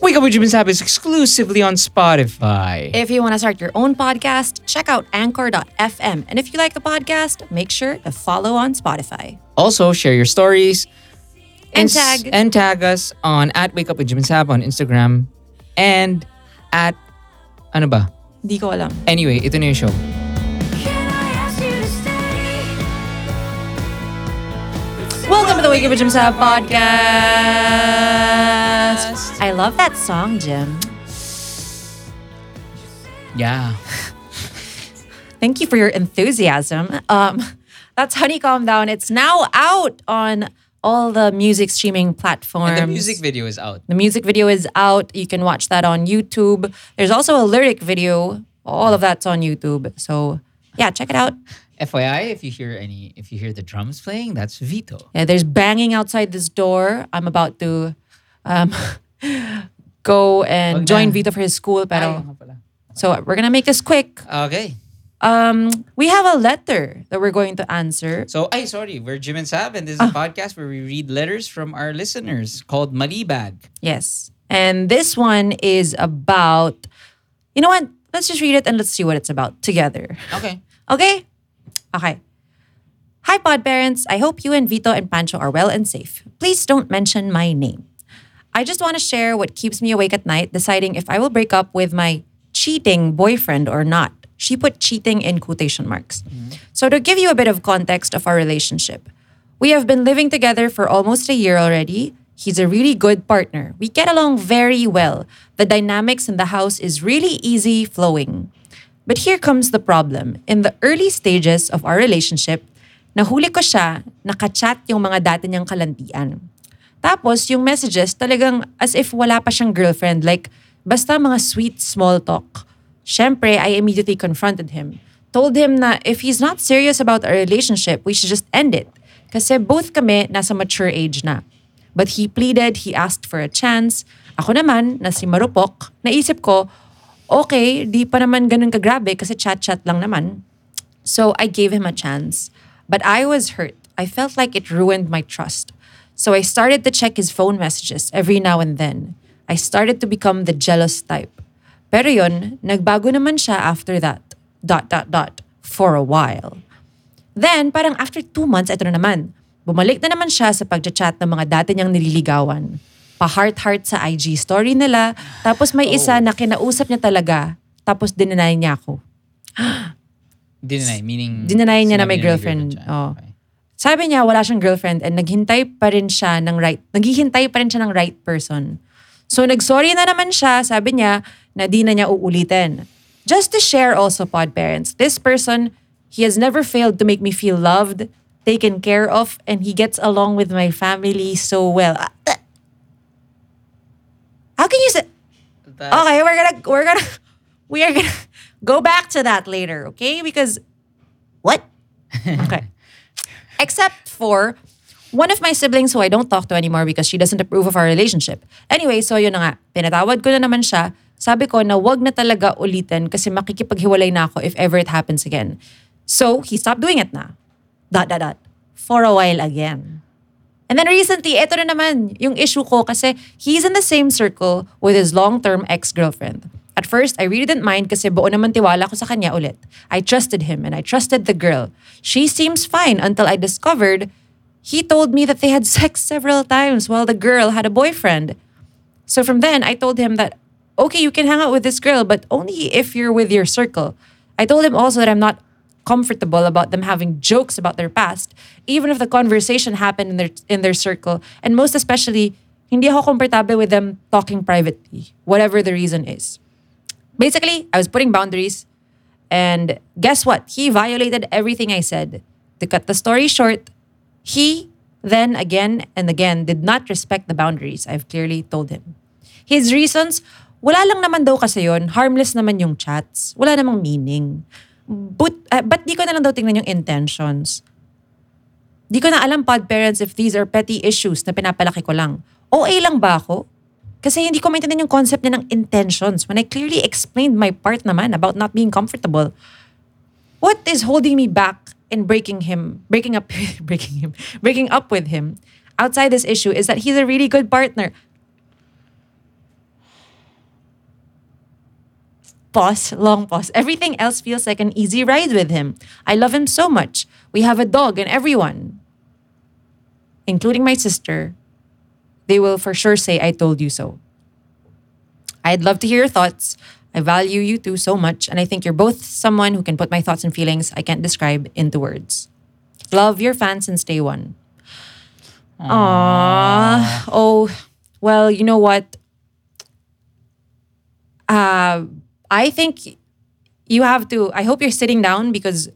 Wake Up with Jim and Saab is exclusively on Spotify. If you want to start your own podcast, check out anchor.fm. And if you like the podcast, make sure to follow on Spotify. Also, share your stories And s- tag. and tag us on at Wake Up with Jim and Saab on Instagram and at ano ba? Di ko alam. Anyway, ito na yung show. The Wake Up with Jim Saab podcast. I love that song, Jim. Yeah. Thank you for your enthusiasm. Um, that's Honey Calm Down. It's now out on all the music streaming platforms. And the music video is out. The music video is out. You can watch that on YouTube. There's also a lyric video. All of that's on YouTube. So yeah, check it out. FYI, if you hear any, if you hear the drums playing, that's Vito. Yeah, there's banging outside this door. I'm about to um, go and Wag join. Vito for his school. Pero, so we're gonna make this quick. Okay. Um, we have a letter that we're going to answer. So, ay, sorry. We're Jim and Saab, and this is a podcast where we read letters from our listeners called Malibag. Yes. And this one is about, you know what? Let's just read it and let's see what it's about together. Okay. Okay? Okay. Hi, pod parents. I hope you and Vito and Pancho are well and safe. Please don't mention my name. I just want to share what keeps me awake at night, deciding if I will break up with my cheating boyfriend or not. She put cheating in quotation marks. Mm-hmm. So, to give you a bit of context of our relationship, we have been living together for almost a year already. He's a really good partner. We get along very well. The dynamics in the house is really easy flowing. But here comes the problem. In the early stages of our relationship, nahuli ko siya, nakachat yung mga dati niyang kalantian. Tapos, yung messages talagang as if wala pa siyang girlfriend. Like, basta mga sweet small talk. Siyempre, I immediately confronted him. Told him na if he's not serious about our relationship, we should just end it. Kasi both kami nasa mature age na. But he pleaded, he asked for a chance. Ako naman, na si Marupok, naisip ko, okay, di pa naman ganun kagrabe kasi chat-chat lang naman. So I gave him a chance. But I was hurt. I felt like it ruined my trust. So I started to check his phone messages every now and then. I started to become the jealous type. Pero yun, nagbago naman siya after that. Dot, dot, dot. For a while. Then, parang after two months, ito na naman. Bumalik na naman siya sa pagchat ng mga dati niyang nililigawan. Pa-heart-heart sa IG story nila. Tapos may isa na kinausap niya talaga. Tapos dinenay niya ako. Dinay, meaning... Dinenay niya na may girlfriend. Oh. Okay. Sabi niya wala siyang girlfriend and naghintay pa rin siya ng right, naghihintay pa rin siya ng right person. So nagsorry na naman siya, sabi niya na di na niya uulitin. Just to share also pod parents, this person, he has never failed to make me feel loved, taken care of, and he gets along with my family so well. How can you say That- Okay, we're gonna we're gonna we are gonna go back to that later, okay? Because what? Okay. Except for one of my siblings who I don't talk to anymore because she doesn't approve of our relationship. Anyway, so yun na nga. Pinatawad ko na naman siya. Sabi ko na wag na talaga ulitin kasi makikipaghiwalay na ako if ever it happens again. So, he stopped doing it na. Dot, dot, dot. For a while again. And then recently, ito na naman yung issue ko kasi he's in the same circle with his long-term ex-girlfriend. At first, I really didn't mind kasi buo naman tiwala ko sa kanya ulit. I trusted him and I trusted the girl. She seems fine until I discovered he told me that they had sex several times while the girl had a boyfriend. So from then, I told him that, okay, you can hang out with this girl, but only if you're with your circle. I told him also that I'm not comfortable about them having jokes about their past, even if the conversation happened in their in their circle, and most especially, hindi ako komportable with them talking privately, whatever the reason is. Basically, I was putting boundaries, and guess what? He violated everything I said. To cut the story short, he then again and again did not respect the boundaries I've clearly told him. His reasons, wala lang naman daw kasi yun, harmless naman yung chats, wala namang meaning. But, uh, ba't di ko na lang daw tingnan yung intentions? Di ko na alam, pod parents, if these are petty issues na pinapalaki ko lang. OA lang ba ako? Kasi hindi ko maintindihan yung concept niya ng intentions when I clearly explained my part naman about not being comfortable. What is holding me back in breaking him, breaking up, breaking him, breaking up with him outside this issue is that he's a really good partner. Pause, long pause. Everything else feels like an easy ride with him. I love him so much. We have a dog and everyone, including my sister, they will for sure say, I told you so. I'd love to hear your thoughts. I value you two so much, and I think you're both someone who can put my thoughts and feelings I can't describe into words. Love your fans since day one. Aww. Oh, well, you know what? Uh, I think you have to, I hope you're sitting down because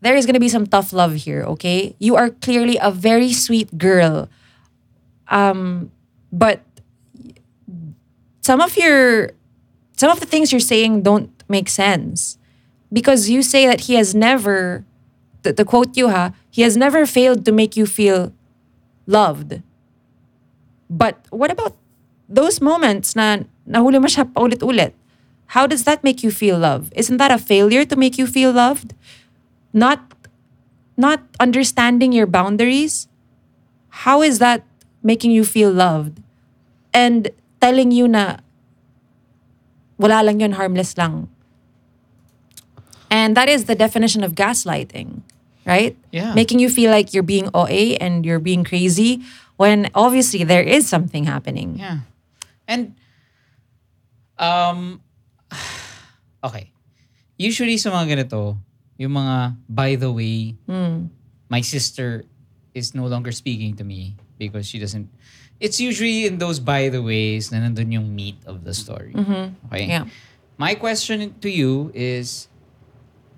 there is going to be some tough love here, okay? You are clearly a very sweet girl. Um, but some of your some of the things you're saying don't make sense because you say that he has never the, the quote you ha he has never failed to make you feel loved but what about those moments na nahuli mo siya paulit-ulit how does that make you feel loved isn't that a failure to make you feel loved not not understanding your boundaries how is that making you feel loved and telling you na wala lang yun, harmless lang. And that is the definition of gaslighting, right? Yeah. Making you feel like you're being OA and you're being crazy when obviously there is something happening. Yeah. And um okay. Usually sa mga ganito, yung mga by the way, hmm. my sister is no longer speaking to me because she doesn't it's usually in those by the ways na nandun yung meat of the story. Mm-hmm. Okay? Yeah. My question to you is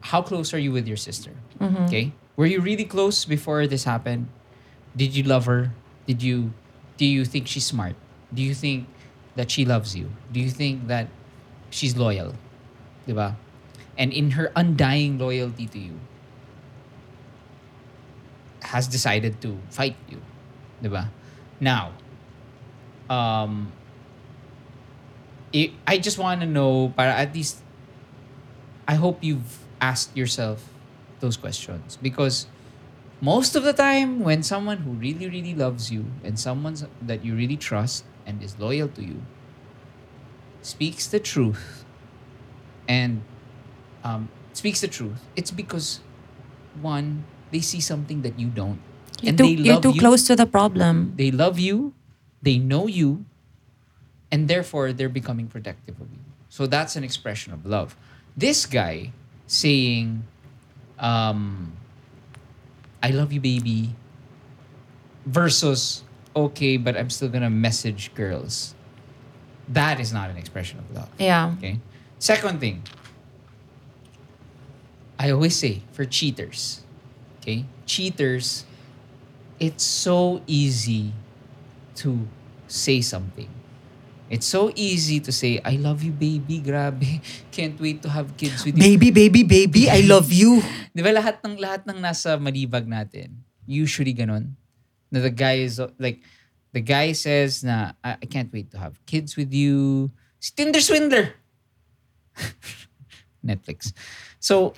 how close are you with your sister? Mm-hmm. Okay? Were you really close before this happened? Did you love her? Did you do you think she's smart? Do you think that she loves you? Do you think that she's loyal? Diba? And in her undying loyalty to you has decided to fight you. Diba? Now, um, I just want to know, para at least, I hope you've asked yourself those questions because most of the time, when someone who really, really loves you and someone that you really trust and is loyal to you speaks the truth and um, speaks the truth, it's because one, they see something that you don't. You're and too, they you're too you close to the problem. they love you, they know you, and therefore they're becoming protective of you. So that's an expression of love. This guy saying, um, I love you, baby, versus, okay, but I'm still gonna message girls. That is not an expression of love. Yeah. Okay. Second thing, I always say for cheaters, okay, cheaters, it's so easy to say something. It's so easy to say, I love you, baby. Grabe. Can't wait to have kids with you. Baby, baby, baby, I love you. Di ba lahat ng lahat ng nasa malibag natin, usually ganun. Na the guy is like, the guy says na, I, I can't wait to have kids with you. Si Tinder Swindler. Netflix. So,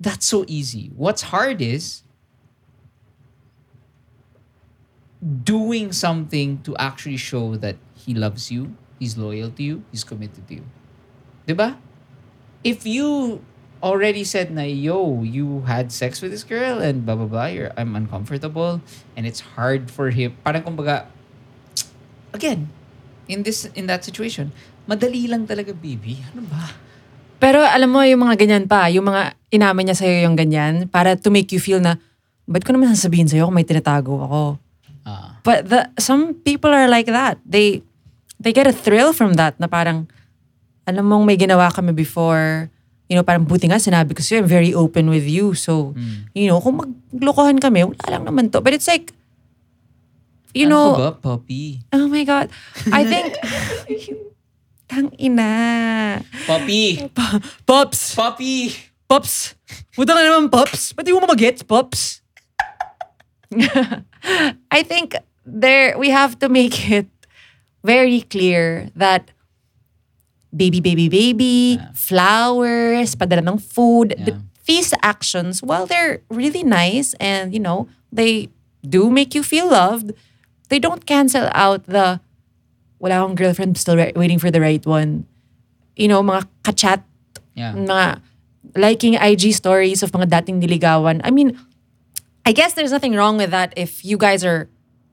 that's so easy. What's hard is doing something to actually show that he loves you, he's loyal to you, he's committed to you. Diba? If you already said na, yo, you had sex with this girl and blah, blah, blah, you're, I'm uncomfortable and it's hard for him. Parang kumbaga, again, in this, in that situation, madali lang talaga, baby. Ano ba? Pero alam mo, yung mga ganyan pa, yung mga inamin niya sa'yo yung ganyan, para to make you feel na, ba't ko naman sasabihin sa'yo kung may tinatago ako? Ah, But the, some people are like that. They they get a thrill from that na parang, alam mong may ginawa kami before, you know, parang buti nga sinabi ko sa'yo, I'm very open with you. So, you know, kung maglokohan kami, wala lang naman to. But it's like, you ano know, ka ba, puppy? oh my God. I think, tang ina. Puppy! Pops! Puppy! Pops! Puta ka naman, Pops! Ba't di mo mag-gets, Pops? I think there we have to make it very clear that baby, baby, baby, flowers, padala ng food, the, Yeah. these actions, while they're really nice and, you know, they do make you feel loved, they don't cancel out the wala akong girlfriend, still ri- waiting for the right one. you know, mga kachat, Yeah. mga liking IG stories of mga dating niligawan. I mean, I guess there's nothing wrong with that if you guys are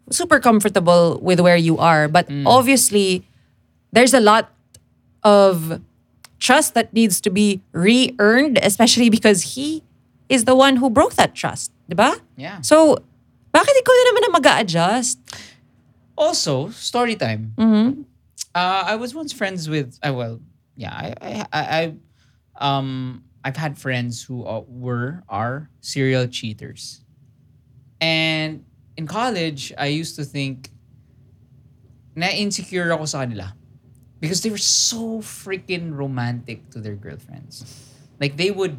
super comfortable with where you are. But mm. obviously, there's a lot of trust that needs to be re-earned, especially because he is the one who broke that trust, diba? Yeah. So, bakit ikaw na naman na mag-a-adjust? Also, story time. Mm-hmm. Uh, I was once friends with. Uh, well, yeah, I, I, I, I, um, I've had friends who uh, were are serial cheaters, and in college, I used to think na insecure ako sa kanila because they were so freaking romantic to their girlfriends. Like they would,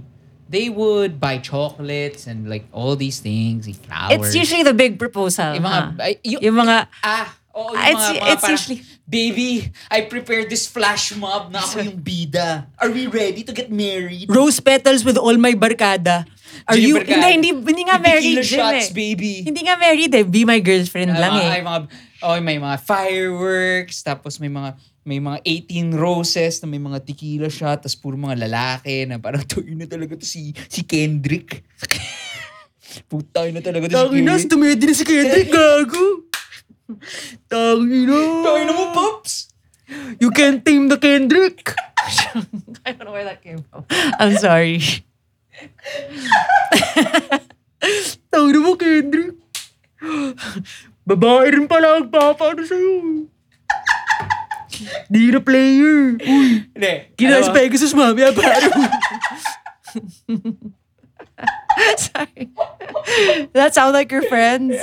they would buy chocolates and like all these things, like flowers. It's usually the big proposal. Yung mga, ay, yung- mga, Ah, oo, yung it's- mga, mga it's parang, usually- baby, I prepared this flash mob na ako yung bida. Are we ready to get married? rose petals with all my barkada. Are Jimmy you, Barkada. hindi, hindi, hindi nga married, tequila shots, eh. baby. Hindi nga married eh. Be my girlfriend Ay, lang mga, eh. ay, mga, oh, may mga fireworks, tapos may mga may mga 18 roses na may mga tequila shot, tapos puro mga lalaki na parang to na talaga to si si Kendrick. Puta na talaga to si Kendrick. tumedi na si Kendrick, gago. Tangina. Tayo na mo, Pops! You can't tame the Kendrick. I don't know where that came from. I'm sorry. Tangina mo, Kendrick. Babae rin pala ang papaano sa'yo. Di na player. Uy, Hindi. Kinas alam mo, Pegasus, mami, abaro. Sorry. that sound like your friends?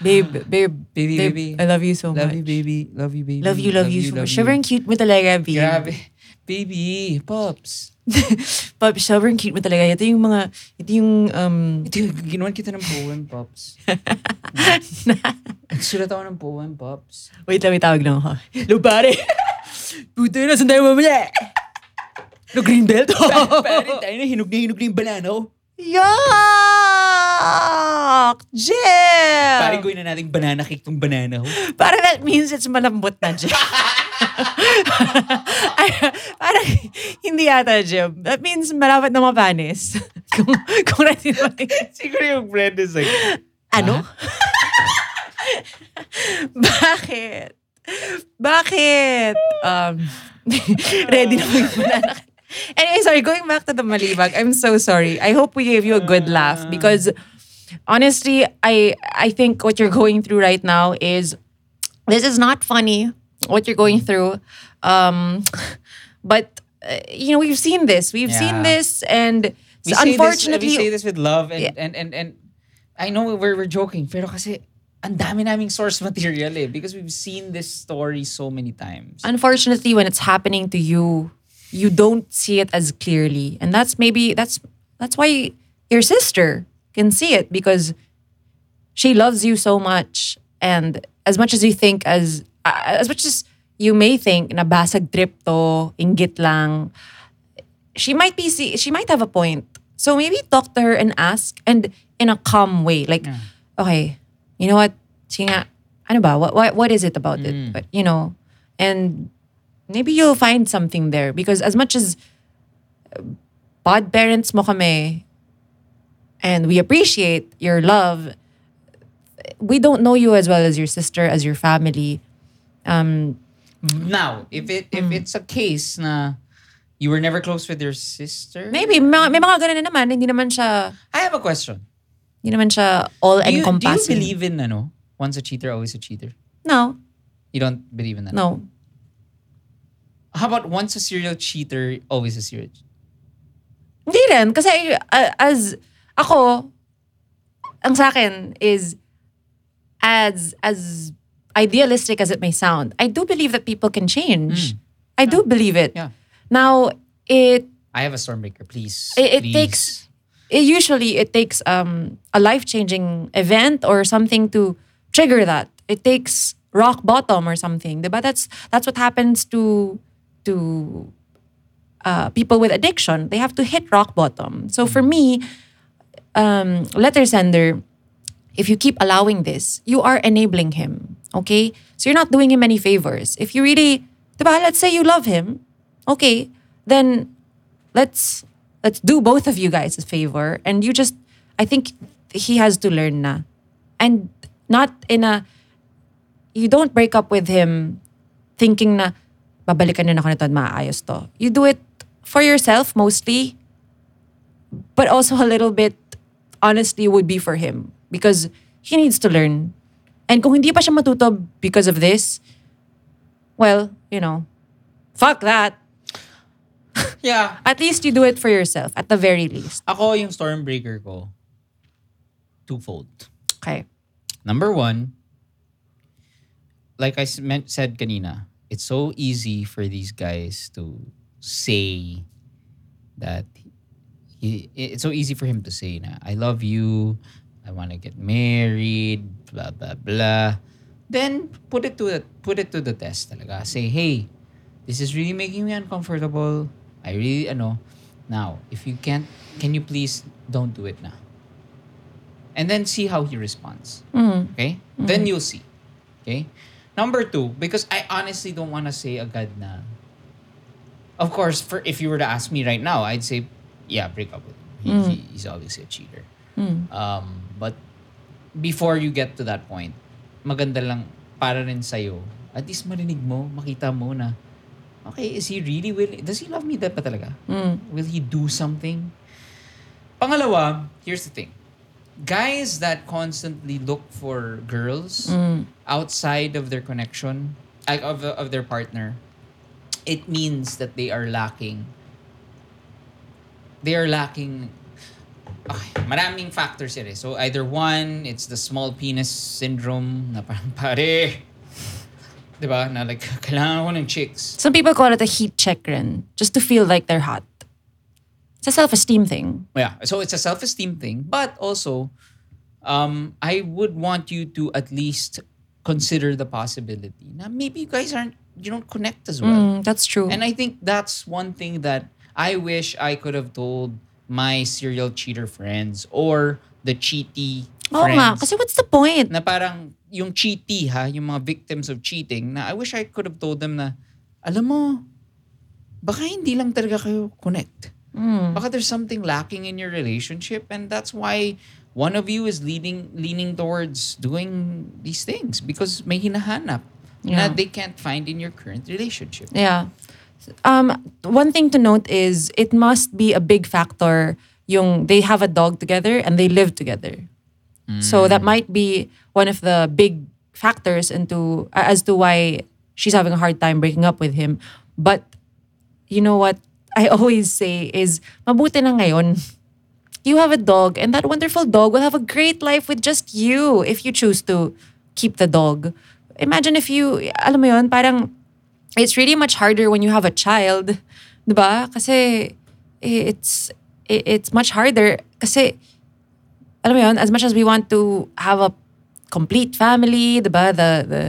Babe, babe, Baby, babe, baby. I love you so Love much. you, baby. Love you, baby. Love you, love, you so much. Sobrang cute mo talaga, babe. Grabe. Baby, Pops. Pop, sobrang cute mo talaga. Ito yung mga, ito yung, um, Ito, ginawan kita ng poem, Pops. Sulat ako ng poem, Pops. wait lang, may tawag lang ako. Hello, pare. Puto na, saan tayo mamaya? No, green belt? Pare, tayo na, hinog na hinog na yung banana ko. Yuck! Jim! Pare, gawin na natin banana cake tong banana ko. Parang that means it's malambot na, Jim. Parang hindi yata, Jim. That means malapit na mapanis. kung, kung natin Siguro yung friend is like, Ano? Bakit? Bakit? Um, ready na yung banana. Anyway, sorry, going back to the malibag, I'm so sorry. I hope we gave you a good laugh because honestly, I I think what you're going through right now is this is not funny what you're going through. Um, but uh, you know, we've seen this. We've seen this and we unfortunately this, we say this with love and, Yeah. and, and, and I know we're, we're joking, pero kasi ang dami naming source material eh because we've seen this story so many times. unfortunately when it's happening to you you don't see it as clearly and that's maybe that's that's why your sister can see it because she loves you so much and as much as you think as uh, as much as you may think na basag trip to inggit lang she might be see, she might have a point. So maybe talk to her and ask and in a calm way like okay you know what? Sige ano ba? What, what, what is it about it? But you know and maybe you'll find something there because as much as uh, bad parents mo kami and we appreciate your love we don't know you as well as your sister as your family um Now, if it if it's a case na you were never close with your sister, maybe may, may mga ganun na naman hindi naman siya I have a question. hindi naman siya all Do you, do you encompassing believe in ano, once a cheater, always a cheater? no You don't believe in that? no How about once a serial cheater, always a serial cheater? Hindi rin. Kasi uh, as ako, ang sa akin is as as idealistic as it may sound, I do believe that people can change. I do believe it. Yeah. Now, it I have a stormbreaker, please. It- it please. takes- it usually it takes um, a life-changing event or something to trigger that. It takes rock bottom or something. But that's that's what happens to to uh, people with addiction. They have to hit rock bottom. So for me, um, letter sender, if you keep allowing this, you are enabling him. Okay, so you're not doing him any favors. If you really Diba? Let's say you love him. Okay, then let's let's do both of you guys a favor and you just I think he has to learn na. And not in a you don't break up with him thinking na babalikan na ako nito at maayos to. You do it for yourself mostly but also a little bit honestly would be for him because he needs to learn. And kung hindi pa siya matuto because of this, well, you know, fuck that. Yeah. At least you do it for yourself, at the very least. Ako, yung Stormbreaker ko, twofold. Okay. Number one, like I meant, said kanina, it's so easy for these guys to say that he, it's so easy for him to say na, I love you, I want to get married, blah, blah, blah. Then, put it to the, put it to the test talaga. Say, hey, this is really making me uncomfortable. I really, ano, now, if you can't, can you please don't do it now." And then see how he responds. Mm-hmm. Okay? Mm-hmm. Then you'll see. Okay? Number two, because I honestly don't want to say agad na. Of course, for if you were to ask me right now, I'd say, yeah, break up with him. He, mm-hmm. he- he's obviously a cheater. Um, but before you get to that point, maganda lang para rin sa'yo. At least marinig mo, makita mo na, okay, is he really willing? Does he love me that pa talaga? Will he do something? Pangalawa, here's the thing. Guys that constantly look for girls outside of their connection, like of, of their partner, it means that they are lacking they are lacking okay, maraming factors yan eh. So either one, it's the small penis syndrome na parang pare. 'Di ba? Na like kailangan ko ng chicks. Some people call it a heat check rin, just to feel like they're hot. It's a self-esteem thing. Yeah. So it's a self-esteem thing, but also um I would want you to at least consider the possibility na maybe you guys aren't you don't connect as well. Mm, that's true. And I think that's one thing that I wish I could have told my serial cheater friends or the cheaty Oo friends. nga, kasi what's the point? na parang yung cheaty ha, yung mga victims of cheating, na I wish I could have told them na, alam mo, baka hindi lang talaga kayo connect. Baka there's something lacking in your relationship and that's why one of you is leading leaning towards doing these things because may hinahanap Yeah. na they can't find in your current relationship. Yeah. Um, one thing to note is it must be a big factor yung they have a dog together and they live together. So that might be one of the big factors into as to why she's having a hard time breaking up with him. But you know what I always say is mabuti na ngayon. You have a dog and that wonderful dog will have a great life with just you if you choose to keep the dog. Imagine if you, alam mo yun, parang it's really much harder when you have a child, ba? Kasi eh, it's eh, it's much harder kasi alam mo yun, as much as we want to have a complete family, 'di ba? The the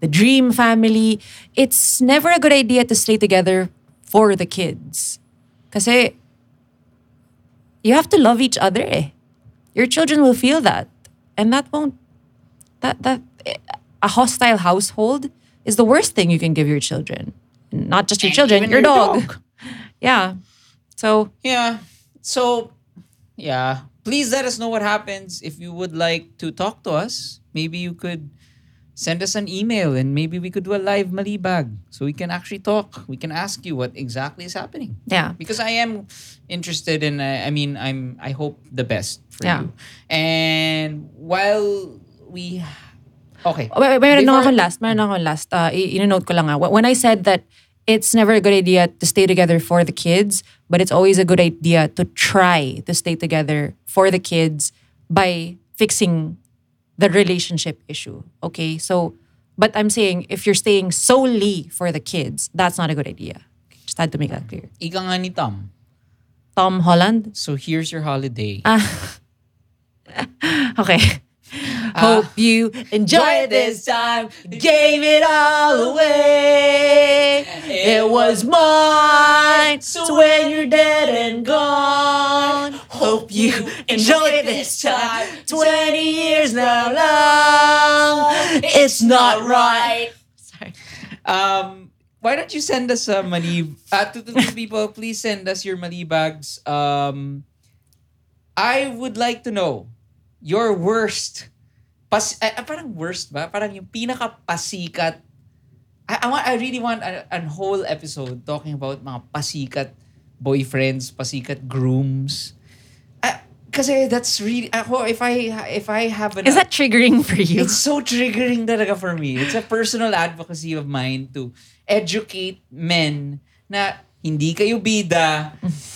the dream family, it's never a good idea to stay together for the kids. Kasi you have to love each other eh. Your children will feel that. And that won't that that eh, a hostile household is the worst thing you can give your children. Not just your And children, your, your dog. dog. Yeah. So Yeah. So, yeah. Please let us know what happens. If you would like to talk to us, maybe you could send us an email and maybe we could do a live malibag so we can actually talk. We can ask you what exactly is happening. yeah. Because I am interested in, uh, I mean, I'm, I hope the best for Yeah. you. And while we, okay. Oh, Wait, wait, meron Before- akong last. Meron akong last. Uh, i- ino-note ko lang ah. When I said that it's never a good idea to stay together for the kids, but it's always a good idea to try to stay together for the kids by fixing the relationship issue. Okay? So, but I'm saying if you're staying solely for the kids, that's not a good idea. Just had to make that clear. Ika nga ni Tom. Tom Holland? So here's your holiday. Ah. Okay. Hope you enjoyed this time. Gave it all away. It was mine. So when you're dead and gone, hope you enjoy this time. 20 years now long. It's not right. Sorry. Um, why don't you send us a mali uh, to, the people please send us your mali bags um I would like to know your worst pas uh, parang worst ba parang yung pinaka pasikat I, I want I really want a, a whole episode talking about mga pasikat boyfriends pasikat grooms uh, kasi that's really ako if I if I have an Is that triggering for you? it's so triggering talaga for me. It's a personal advocacy of mine to educate men na hindi kayo bida.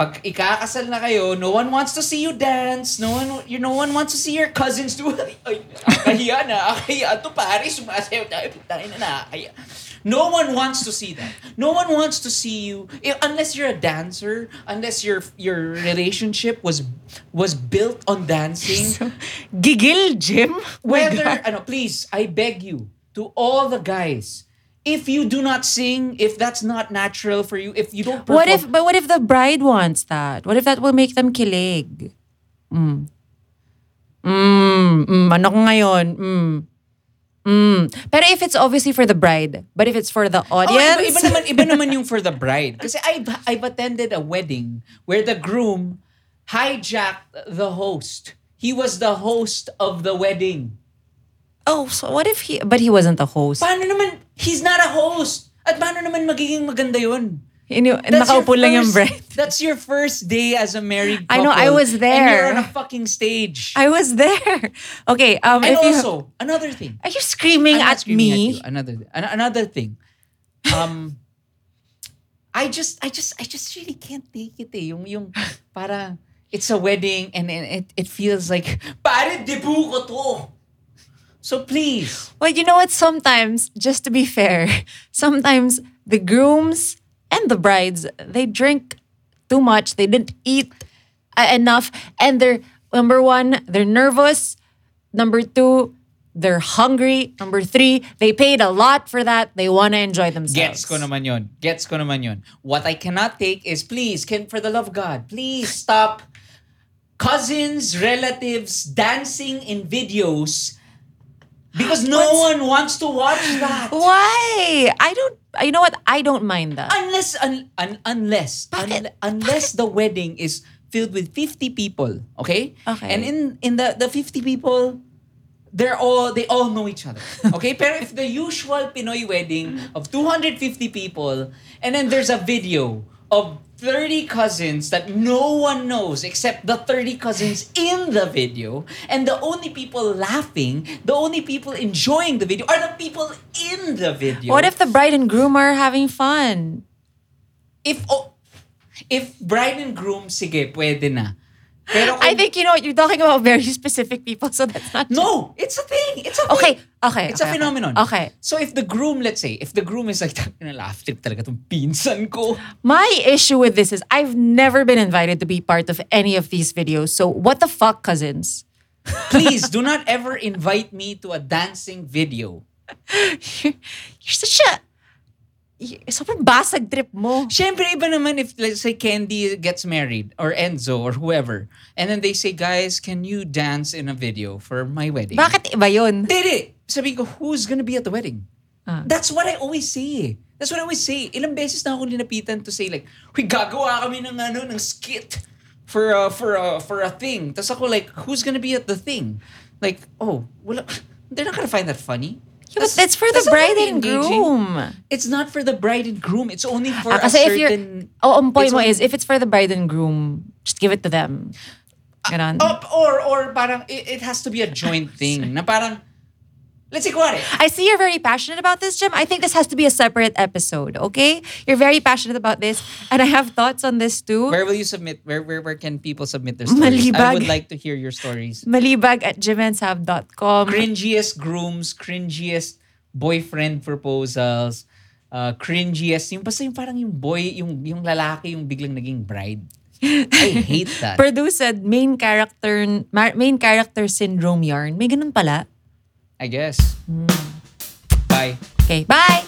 Pag ikakasal na kayo, no one wants to see you dance. No one, you, no one wants to see your cousins do Ay, akahiya na, akahiya. Ito pare, sumasayaw tayo. Tayo na nakakahiya. No one wants to see that. No one wants to see you eh, unless you're a dancer, unless your your relationship was was built on dancing. Gigil, Jim? Whether, ano, please, I beg you, to all the guys, if you do not sing, if that's not natural for you, if you don't perform, What if, but what if the bride wants that? What if that will make them kilig? Mm. Mm, mm, ano ko ngayon? Mm. Mm. Pero if it's obviously for the bride, but if it's for the Oh, audience, iba, iba naman, iba naman yung for the bride. Kasi I've, I've attended a wedding where the groom hijacked the host. He was the host of the wedding. Oh, so what if he, but he wasn't the host. Paano naman, he's not a host. At paano naman magiging maganda yun? Inu- That's nakaupo your lang yung first- That's your first day as a married I know, I was there. And you're on a fucking stage. I was there. Okay, um, and if you, also, another thing. are you screaming I'm at screaming me? at you. Another an- another thing. Um I just I just I just really can't take it eh. Yung yung para it's a wedding and, and it it feels like pare debut ko to. So please. Well, you know what? Sometimes, just to be fair, sometimes the grooms and the brides they drink too much. They didn't eat uh, enough, and they're number one, they're nervous. Number two, they're hungry. Number three, they paid a lot for that. They want to enjoy themselves. Gets ko naman yon. Gets ko naman yon. What I cannot take is please, can for the love of God, please stop cousins, relatives dancing in videos because no one wants to watch that. Why? I don't. You know what? I don't mind that. Unless un, un, unless un- unless the wedding is filled with 50 people, okay? Okay. And in in the the 50 people they're all they all know each other. Okay? Pero if the usual Pinoy wedding of 250 people and then there's a video of 30 cousins that no one knows except the 30 cousins in the video. And the only people laughing, the only people enjoying the video are the people in the video. What if the bride and groom are having fun? if oh, if bride and groom sige pwede na pero kung, I think you know you're talking about very specific people, so that's not no it's a thing it's a thing Okay, okay. it's okay, a phenomenon Okay. so if the groom let's say if the groom is like laugh trip talaga tong pinsan ko My issue with this is I've never been invited to be part of any of these videos. So what the fuck, cousins? please do not ever invite me to a dancing video You're, you're such a sobrang basag trip mo. Siyempre, iba naman if, let's say, Candy gets married or Enzo or whoever. And then they say, guys, can you dance in a video for my wedding? Bakit iba yun? Hindi. Sabi ko, who's gonna be at the wedding? Ah. That's what I always say. That's what I always say. Ilang beses na ako linapitan to say like, huy, gagawa kami ng ano, ng skit for a, for a, for a thing. Tapos ako like, who's gonna be at the thing? Like, oh, wala, they're not gonna find that funny. Yeah, but it's for the that's bride and groom. It's not for the bride and groom. It's only for Ah, a kasi if you're, certain... oh, ang point mo only- is, if it's for the bride and groom, just give it to them. Ganon. Oh, or, or parang, it, it has to be a joint thing. na parang, let's say, kuwari, I see you're very passionate about this, Jim. I think this has to be a separate episode, okay? You're very passionate about this, and I have thoughts on this too. where will you submit? Where, where, where can people submit their stories? I Malibag. would like to hear your stories. Malibag at jimensav.com. cringiest grooms, cringiest boyfriend proposals, uh, cringiest, yung basta yung parang yung boy, yung, yung lalaki yung biglang naging bride. I hate that. Purdue said main character ma- main character syndrome yarn. May ganun pala. I guess. Mm. Bye. Okay, bye.